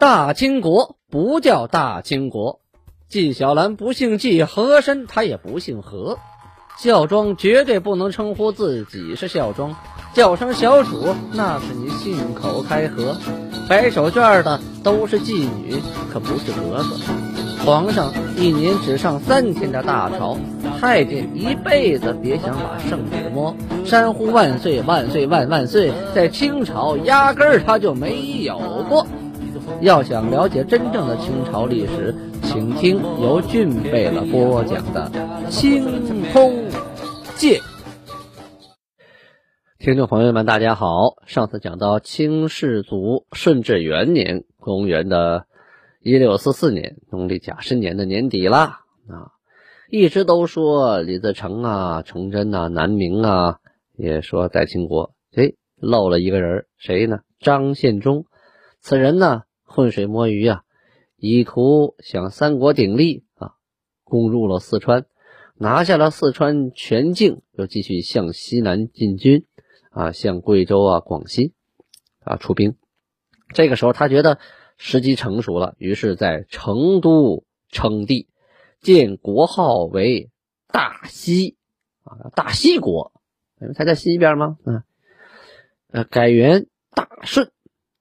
大清国不叫大清国，纪晓岚不姓纪，和珅他也不姓和，孝庄绝对不能称呼自己是孝庄，叫声小主那是你信口开河。摆手绢的都是妓女，可不是格格。皇上一年只上三天的大朝，太监一辈子别想把圣旨摸。山呼万岁万岁万万岁，在清朝压根儿他就没有过。要想了解真正的清朝历史，请听由俊贝勒播讲的《清空界》。听众朋友们，大家好。上次讲到清世祖顺治元年，公元的一六四四年，农历甲申年的年底啦。啊，一直都说李自成啊、崇祯啊、南明啊，也说在清国，哎，漏了一个人，谁呢？张献忠。此人呢？浑水摸鱼啊，以图向三国鼎立啊，攻入了四川，拿下了四川全境，又继续向西南进军啊，向贵州啊、广西啊出兵。这个时候，他觉得时机成熟了，于是，在成都称帝，建国号为大西啊，大西国，因为他在西边吗？嗯，呃，改元大顺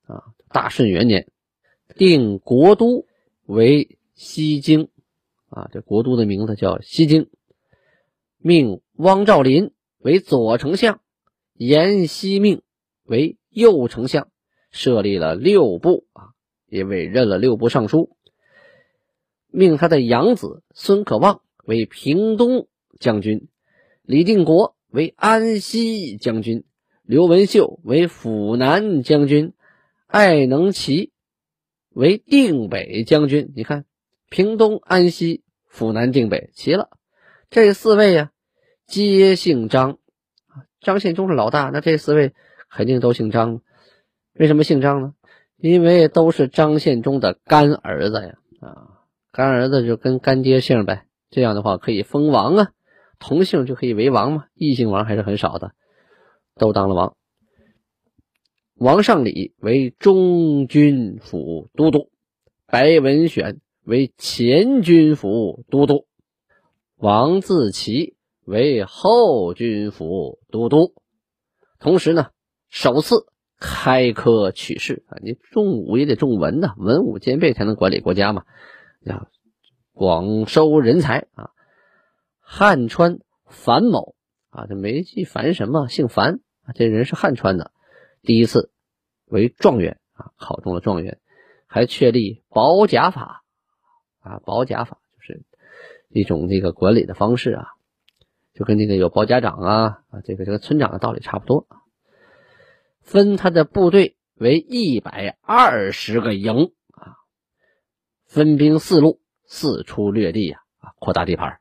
啊，大顺元年。定国都为西京，啊，这国都的名字叫西京。命汪兆麟为左丞相，阎锡命为右丞相，设立了六部啊，也委任了六部尚书。命他的养子孙可望为平东将军，李定国为安西将军，刘文秀为辅南将军，艾能奇。为定北将军，你看，平东、安西、府南、定北齐了。这四位呀，皆姓张。张献忠是老大，那这四位肯定都姓张。为什么姓张呢？因为都是张献忠的干儿子呀。啊，干儿子就跟干爹姓呗。这样的话可以封王啊，同姓就可以为王嘛。异姓王还是很少的，都当了王。王尚礼为中军府都督，白文选为前军府都督，王自齐为后军府都督。同时呢，首次开科取士啊，你重武也得重文呐，文武兼备才能管理国家嘛。要广收人才啊。汉川樊某啊，这没记樊什么，姓樊，这人是汉川的。第一次为状元啊，考中了状元，还确立保甲法啊，保甲法就是一种这个管理的方式啊，就跟那个有保甲长啊啊，这个这个村长的道理差不多。分他的部队为一百二十个营啊，分兵四路，四处掠地呀啊，扩大地盘，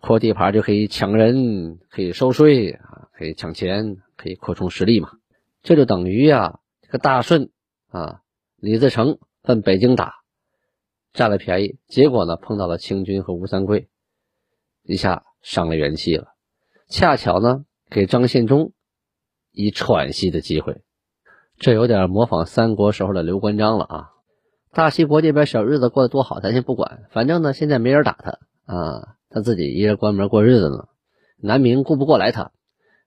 扩地盘就可以抢人，可以收税啊，可以抢钱，可以扩充实力嘛。这就等于呀，这个大顺啊，李自成奔北京打，占了便宜，结果呢碰到了清军和吴三桂，一下伤了元气了。恰巧呢给张献忠以喘息的机会，这有点模仿三国时候的刘关张了啊。大西国这边小日子过得多好，咱先不管，反正呢现在没人打他啊，他自己一人关门过日子呢。南明顾不过来他，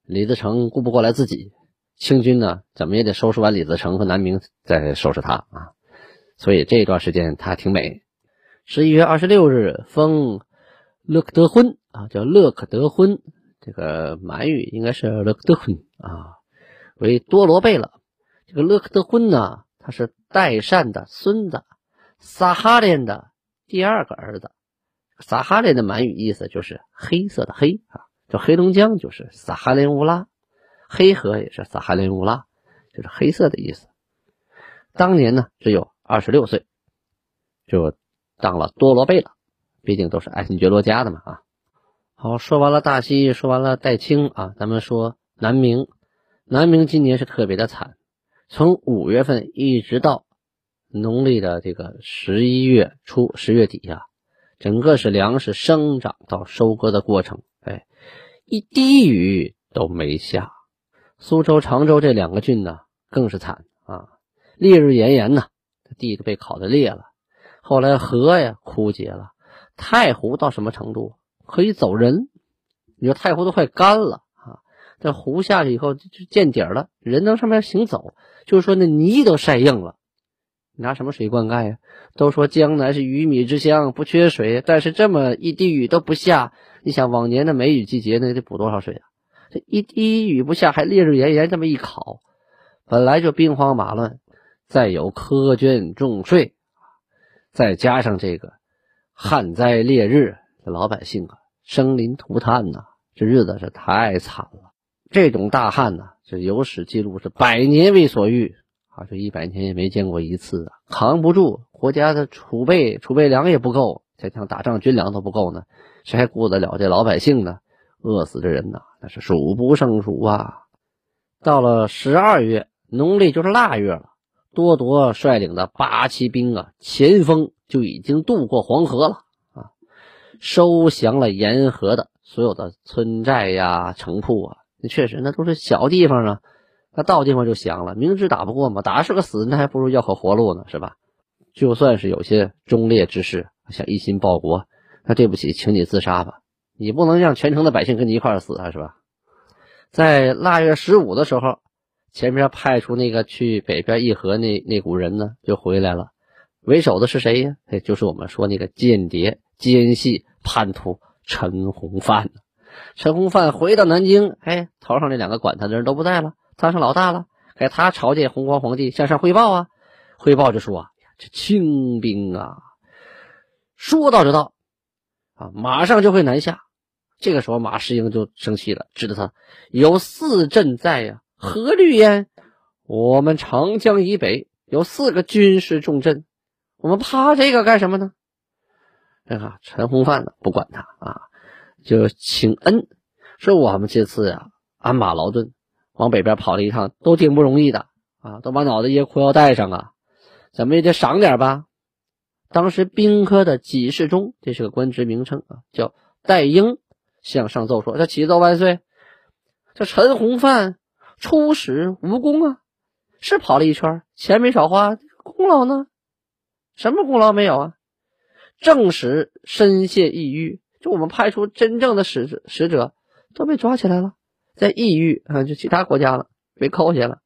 李自成顾不过来自己。清军呢，怎么也得收拾完李自成和南明，再收拾他啊！所以这段时间他挺美。十一月二十六日，封勒克德婚啊，叫勒克德婚，这个满语应该是勒克德婚啊，为多罗贝勒。这个勒克德婚呢，他是代善的孙子，撒哈连的第二个儿子。撒哈连的满语意思就是黑色的黑啊，叫黑龙江就是撒哈连乌拉。黑河也是撒哈林乌拉，就是黑色的意思。当年呢，只有二十六岁，就当了多罗贝了。毕竟都是爱新觉罗家的嘛啊。好，说完了大西，说完了代清啊，咱们说南明。南明今年是特别的惨，从五月份一直到农历的这个十一月初、十月底呀，整个是粮食生长到收割的过程，哎，一滴雨都没下。苏州、常州这两个郡呢，更是惨啊！烈日炎炎呐，地都被烤得裂了。后来河呀枯竭了，太湖到什么程度可以走人？你说太湖都快干了啊！这湖下去以后就见底了，人能上面行走，就是说那泥都晒硬了。拿什么水灌溉呀？都说江南是鱼米之乡，不缺水，但是这么一滴雨都不下，你想往年的梅雨季节，那得补多少水啊？这一滴雨不下，还烈日炎炎，这么一烤，本来就兵荒马乱，再有苛捐重税，再加上这个旱灾烈日，这老百姓啊，生灵涂炭呐，这日子是太惨了。这种大旱呢，这有史记录是百年未所遇。啊，这一百年也没见过一次啊，扛不住，国家的储备储备粮也不够，再想打仗军粮都不够呢，谁还顾得了这老百姓呢？饿死的人呐，那是数不胜数啊！到了十二月，农历就是腊月了，多铎率领的八旗兵啊，前锋就已经渡过黄河了啊，收降了沿河的所有的村寨呀、城铺啊，那确实那都是小地方啊。那到地方就降了，明知打不过嘛，打是个死，那还不如要口活路呢，是吧？就算是有些忠烈之士想一心报国，那对不起，请你自杀吧，你不能让全城的百姓跟你一块死啊，是吧？在腊月十五的时候，前面派出那个去北边议和那那股人呢，就回来了，为首的是谁呀？哎，就是我们说那个间谍、奸细、叛徒陈洪范。陈洪范回到南京，哎，头上那两个管他的人都不在了。当上老大了，给他朝见洪光皇帝，向上汇报啊！汇报就说，这清兵啊，说到就到啊，马上就会南下。这个时候，马士英就生气了，指着他有四镇在呀，何虑焉？我们长江以北有四个军事重镇，我们怕这个干什么呢？哎呀，陈洪范呢，不管他啊，就请恩，说我们这次呀，鞍马劳顿。往北边跑了一趟，都挺不容易的啊，都把脑袋掖裤腰带上啊，怎么也得赏点吧。当时兵科的给事中，这是个官职名称啊，叫戴英，向上奏说：“这启奏万岁，这陈洪范出使无功啊，是跑了一圈，钱没少花，功劳呢？什么功劳没有啊？正使身陷异域，就我们派出真正的使使者都被抓起来了。”在异域啊，就其他国家了，被扣下了。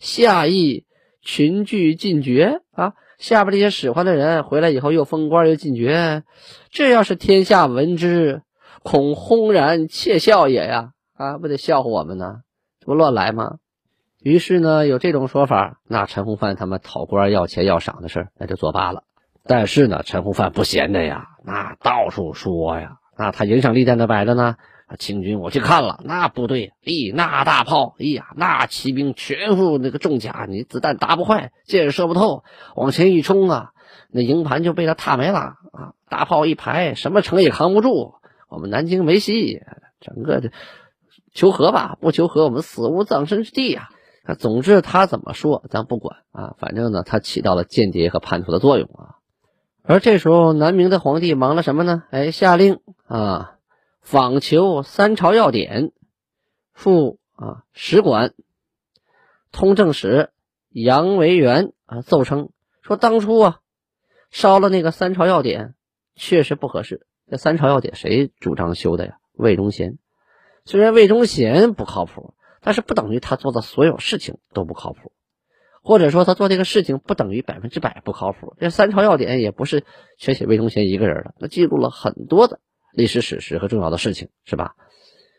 下邑群聚进爵啊，下边这些使唤的人回来以后又封官又进爵，这要是天下闻之，恐轰然窃笑也呀！啊，不得笑话我们呢？这不乱来吗？于是呢，有这种说法，那陈洪范他们讨官要钱要赏的事那就作罢了。但是呢，陈洪范不闲着呀，那到处说呀，那他影响力在那摆着呢。清军，我去看了那部队，咦，那大炮，哎呀，那骑兵全副那个重甲，你子弹打不坏，箭射不透，往前一冲啊，那营盘就被他踏没了啊！大炮一排，什么城也扛不住，我们南京没戏，整个的求和吧，不求和，我们死无葬身之地呀！啊，总之他怎么说，咱不管啊，反正呢，他起到了间谍和叛徒的作用啊。而这时候，南明的皇帝忙了什么呢？哎，下令啊。访求三朝要典，副啊使馆通政使杨维元啊奏称说，当初啊烧了那个三朝要典，确实不合适。这三朝要典谁主张修的呀？魏忠贤。虽然魏忠贤不靠谱，但是不等于他做的所有事情都不靠谱，或者说他做这个事情不等于百分之百不靠谱。这三朝要典也不是全写魏忠贤一个人的，那记录了很多的。历史史实和重要的事情是吧？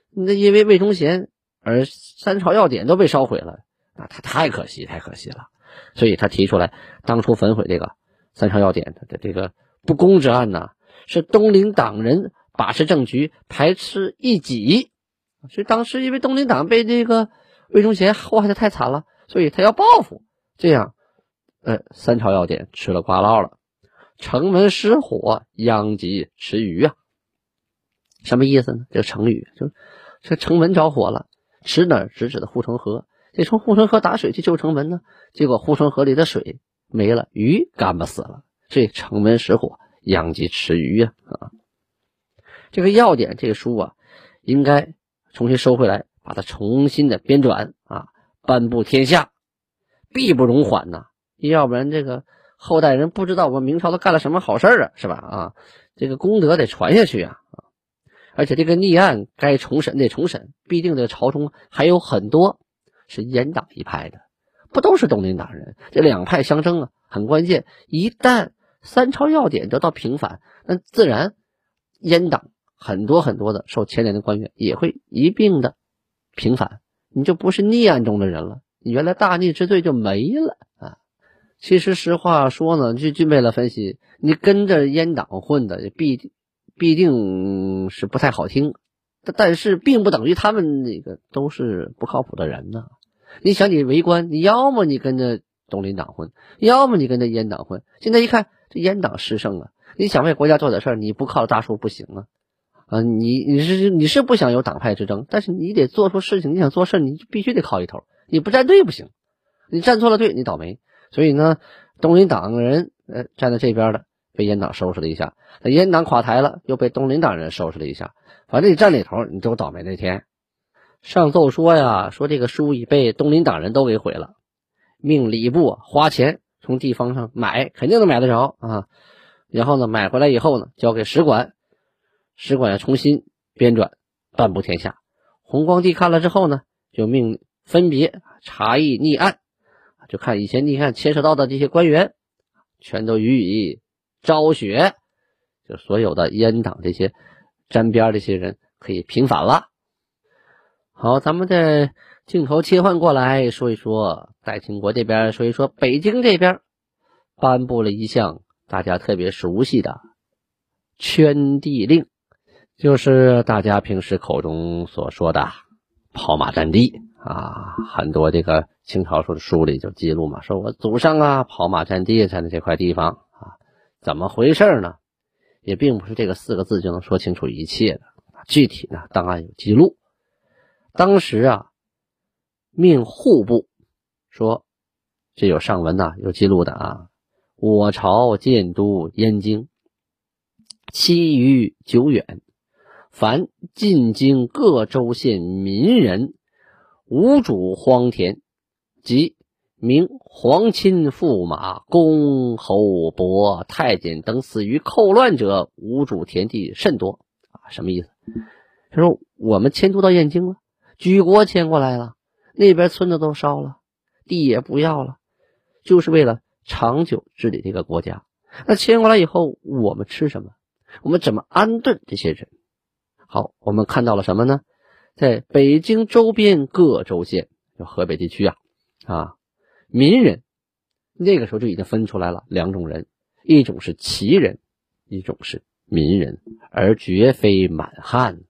那因为魏忠贤而三朝要典都被烧毁了，那他太可惜，太可惜了。所以他提出来，当初焚毁这个三朝要典的这个不公之案呢，是东林党人把持政局，排斥异己。所以当时因为东林党被这个魏忠贤祸害的太惨了，所以他要报复。这样，呃，三朝要典吃了瓜落了，城门失火，殃及池鱼啊。什么意思呢？这个成语就这城门着火了，池哪直指的护城河，得从护城河打水去救城门呢。结果护城河里的水没了，鱼干巴死了，所以城门失火，殃及池鱼呀！啊，这个要点，这个书啊，应该重新收回来，把它重新的编纂啊，颁布天下，必不容缓呐！要不然这个后代人不知道我们明朝都干了什么好事啊，是吧？啊，这个功德得传下去啊！啊，而且这个逆案该重审得重审，毕竟这朝中还有很多是阉党一派的，不都是东林党人？这两派相争啊，很关键。一旦三朝要点得到平反，那自然阉党很多很多的受牵连的官员也会一并的平反，你就不是逆案中的人了。你原来大逆之罪就没了啊！其实实话说呢，就就为了分析，你跟着阉党混的，必必定是不太好听，但是并不等于他们那个都是不靠谱的人呢。你想，你为官，你要么你跟着东林党混，要么你跟着阉党混。现在一看，这阉党失胜了，你想为国家做点事儿，你不靠大树不行啊！啊，你你是你是不想有党派之争，但是你得做出事情，你想做事，你必须得靠一头。你不站队不行，你站错了队，你倒霉。所以呢，东林党人呃站在这边的被阉党收拾了一下，那阉党垮台了，又被东林党人收拾了一下。反正你站哪头，你都倒霉那天。上奏说呀，说这个书已被东林党人都给毁了，命礼部花钱从地方上买，肯定能买得着啊。然后呢，买回来以后呢，交给使馆，使馆要重新编纂，颁布天下。弘光帝看了之后呢，就命。分别查议逆案，就看以前逆案牵涉到的这些官员，全都予以昭雪，就所有的阉党这些沾边这些人可以平反了。好，咱们再镜头切换过来说一说大清国这边，说一说北京这边颁布了一项大家特别熟悉的圈地令，就是大家平时口中所说的跑马占地。啊，很多这个清朝说的书里就记录嘛，说我祖上啊跑马占地在的这块地方啊，怎么回事呢？也并不是这个四个字就能说清楚一切的。具体呢，档案有记录。当时啊，命户部说，这有上文呐，有记录的啊。我朝建都燕京，期于久远，凡进京各州县民人。无主荒田，即明皇亲驸马、公侯伯、太监等死于寇乱者，无主田地甚多啊！什么意思？他说我们迁都到燕京了，举国迁过来了，那边村子都烧了，地也不要了，就是为了长久治理这个国家。那迁过来以后，我们吃什么？我们怎么安顿这些人？好，我们看到了什么呢？在北京周边各州县，就河北地区啊，啊，民人那个时候就已经分出来了两种人，一种是旗人，一种是民人，而绝非满汉，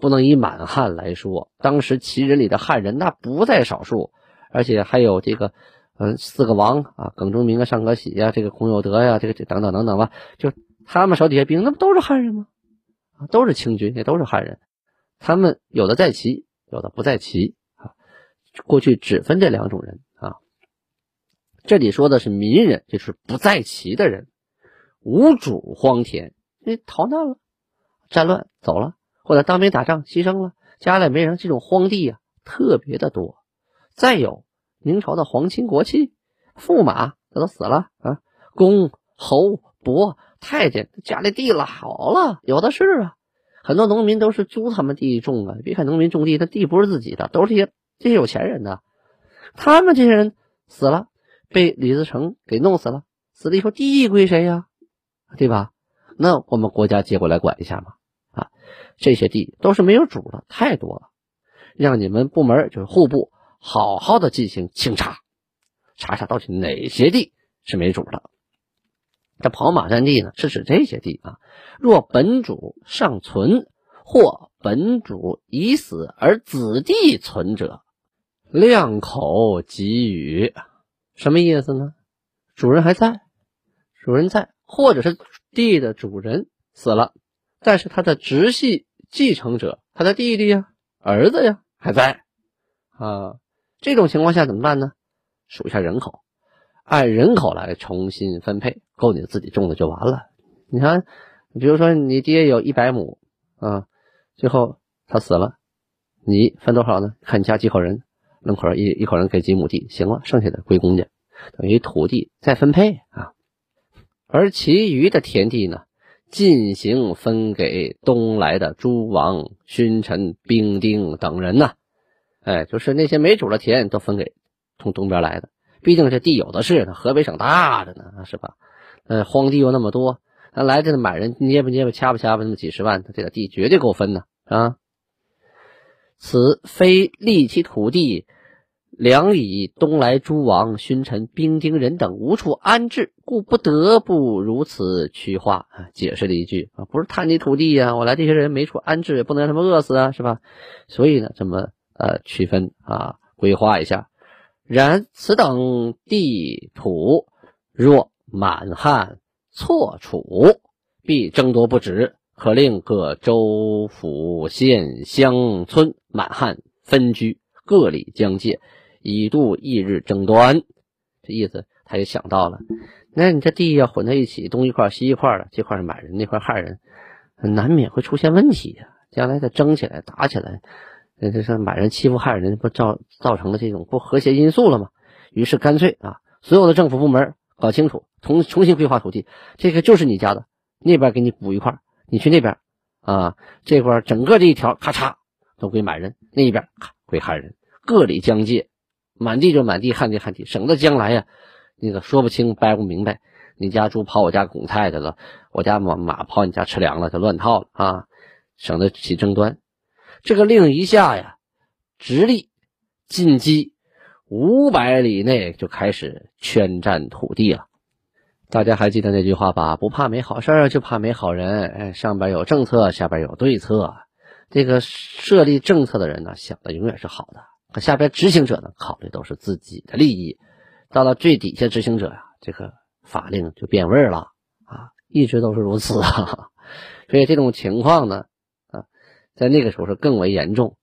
不能以满汉来说。当时旗人里的汉人那不在少数，而且还有这个，嗯，四个王啊，耿忠明啊，尚可喜呀，这个孔有德呀，这个这等等等等吧，就他们手底下兵，那不都是汉人吗？啊，都是清军，也都是汉人。他们有的在齐，有的不在齐啊。过去只分这两种人啊。这里说的是民人，就是不在齐的人，无主荒田，那逃难了，战乱走了，或者当兵打仗牺牲了，家里没人，这种荒地啊特别的多。再有明朝的皇亲国戚、驸马，这都死了啊，公侯伯、太监家里地了好了，有的是啊。很多农民都是租他们地种啊！别看农民种地，他地不是自己的，都是些这些有钱人的。他们这些人死了，被李自成给弄死了。死了以后，地归谁呀？对吧？那我们国家接过来管一下嘛！这些地都是没有主的，太多了。让你们部门就是户部好好的进行清查，查查到底哪些地是没主的。这跑马占地呢，是指这些地啊。若本主尚存，或本主已死而子弟存者，量口给予。什么意思呢？主人还在，主人在，或者是地的主人死了，但是他的直系继承者，他的弟弟呀、儿子呀还在啊。这种情况下怎么办呢？数一下人口。按人口来重新分配，够你自己种的就完了。你看，比如说你爹有一百亩啊，最后他死了，你分多少呢？看你家几口人，门口一一口人给几亩地，行了，剩下的归公家。等于土地再分配啊。而其余的田地呢，进行分给东来的诸王、勋臣、兵丁等人呢。哎，就是那些没主的田都分给从东边来的，毕竟这地有的是，河北省大着呢，是吧？呃，荒地又那么多，那来这满人捏吧捏吧掐吧掐吧，那么几十万，这个地绝对够分的啊。此非利其土地，梁以东来诸王、勋臣、兵丁人等无处安置，故不得不如此区划啊。解释了一句啊，不是贪你土地呀，我来这些人没处安置，也不能让他们饿死啊，是吧？所以呢，这么。呃，区分啊，规划一下。然此等地土，若满汉错处，必争夺不止，可令各州府县乡村满汉分居，各里疆界，以度一日争端。这意思，他就想到了，那你这地要混在一起，东一块西一块的，这块是满人，那块汉人，难免会出现问题呀。将来再争起来，打起来。那这是满人欺负汉人，不造造成了这种不和谐因素了吗？于是干脆啊，所有的政府部门搞清楚，重重新规划土地，这个就是你家的，那边给你补一块，你去那边啊，这块整个这一条咔嚓都归满人，那一边归汉人，各里疆界，满地就满地，旱地旱地，省得将来呀，那个说不清掰不明白，你家猪跑我家拱菜去了，我家马马跑你家吃粮了，就乱套了啊，省得起争端。这个令一下呀，直隶进击五百里内就开始圈占土地了。大家还记得那句话吧？不怕没好事就怕没好人。哎，上边有政策，下边有对策。这个设立政策的人呢，想的永远是好的；可下边执行者呢，考虑都是自己的利益。到了最底下执行者呀，这个法令就变味了啊，一直都是如此啊。所以这种情况呢。啊在那个时候是更为严重。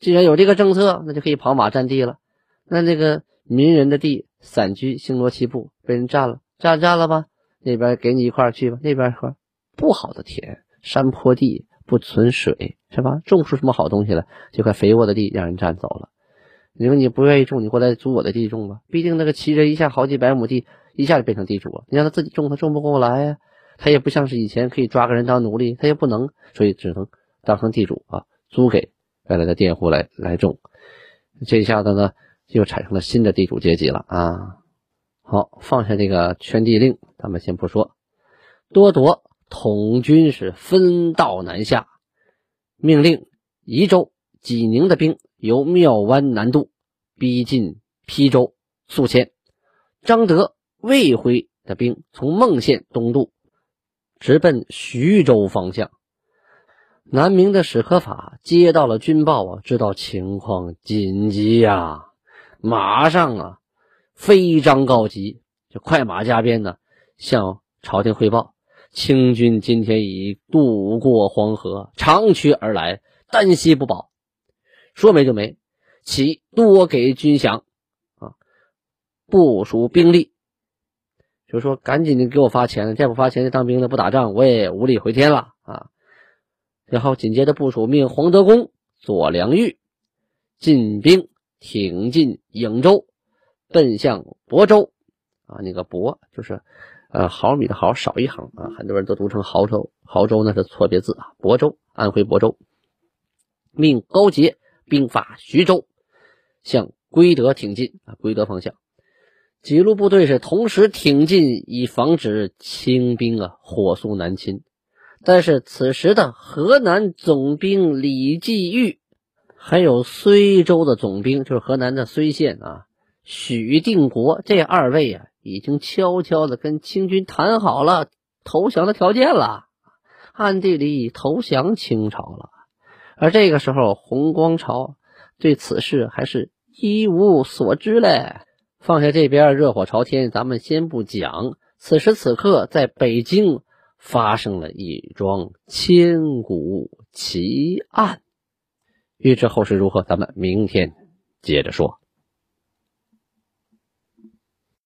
既然有这个政策，那就可以跑马占地了。那那个民人的地散居星罗棋布，被人占了，占占了吧？那边给你一块去吧，那边一块不好的田，山坡地不存水，是吧？种不出什么好东西来？这块肥沃的地让人占走了。你说你不愿意种，你过来租我的地种吧。毕竟那个齐人一下好几百亩地，一下就变成地主了。你让他自己种，他种不过来呀。他也不像是以前可以抓个人当奴隶，他也不能，所以只能。当成地主啊，租给原来的佃户来来种，这一下子呢，又产生了新的地主阶级了啊。好，放下这个圈地令，咱们先不说。多铎统军是分道南下，命令宜州、济宁的兵由庙湾南渡，逼近邳州宿迁；张德、魏辉的兵从孟县东渡，直奔徐州方向。南明的史可法接到了军报啊，知道情况紧急呀，马上啊飞章告急，就快马加鞭呢，向朝廷汇报：清军今天已渡过黄河，长驱而来，单息不保。说没就没，其多给军饷啊，部署兵力，就说赶紧的给我发钱，再不发钱就当兵的不打仗，我也无力回天了啊。然后紧接着部署，命黄德功、左良玉进兵挺进颍州，奔向亳州。啊，那个亳就是呃毫米的毫少一横啊，很多人都读成亳州。亳州那是错别字啊。亳州，安徽亳州。命高杰兵发徐州，向归德挺进啊，归德方向。几路部队是同时挺进，以防止清兵啊火速南侵。但是此时的河南总兵李继玉，还有睢州的总兵，就是河南的睢县啊，许定国这二位啊，已经悄悄的跟清军谈好了投降的条件了，暗地里投降清朝了。而这个时候，洪光朝对此事还是一无所知嘞。放下这边热火朝天，咱们先不讲。此时此刻，在北京。发生了一桩千古奇案，欲知后事如何，咱们明天接着说。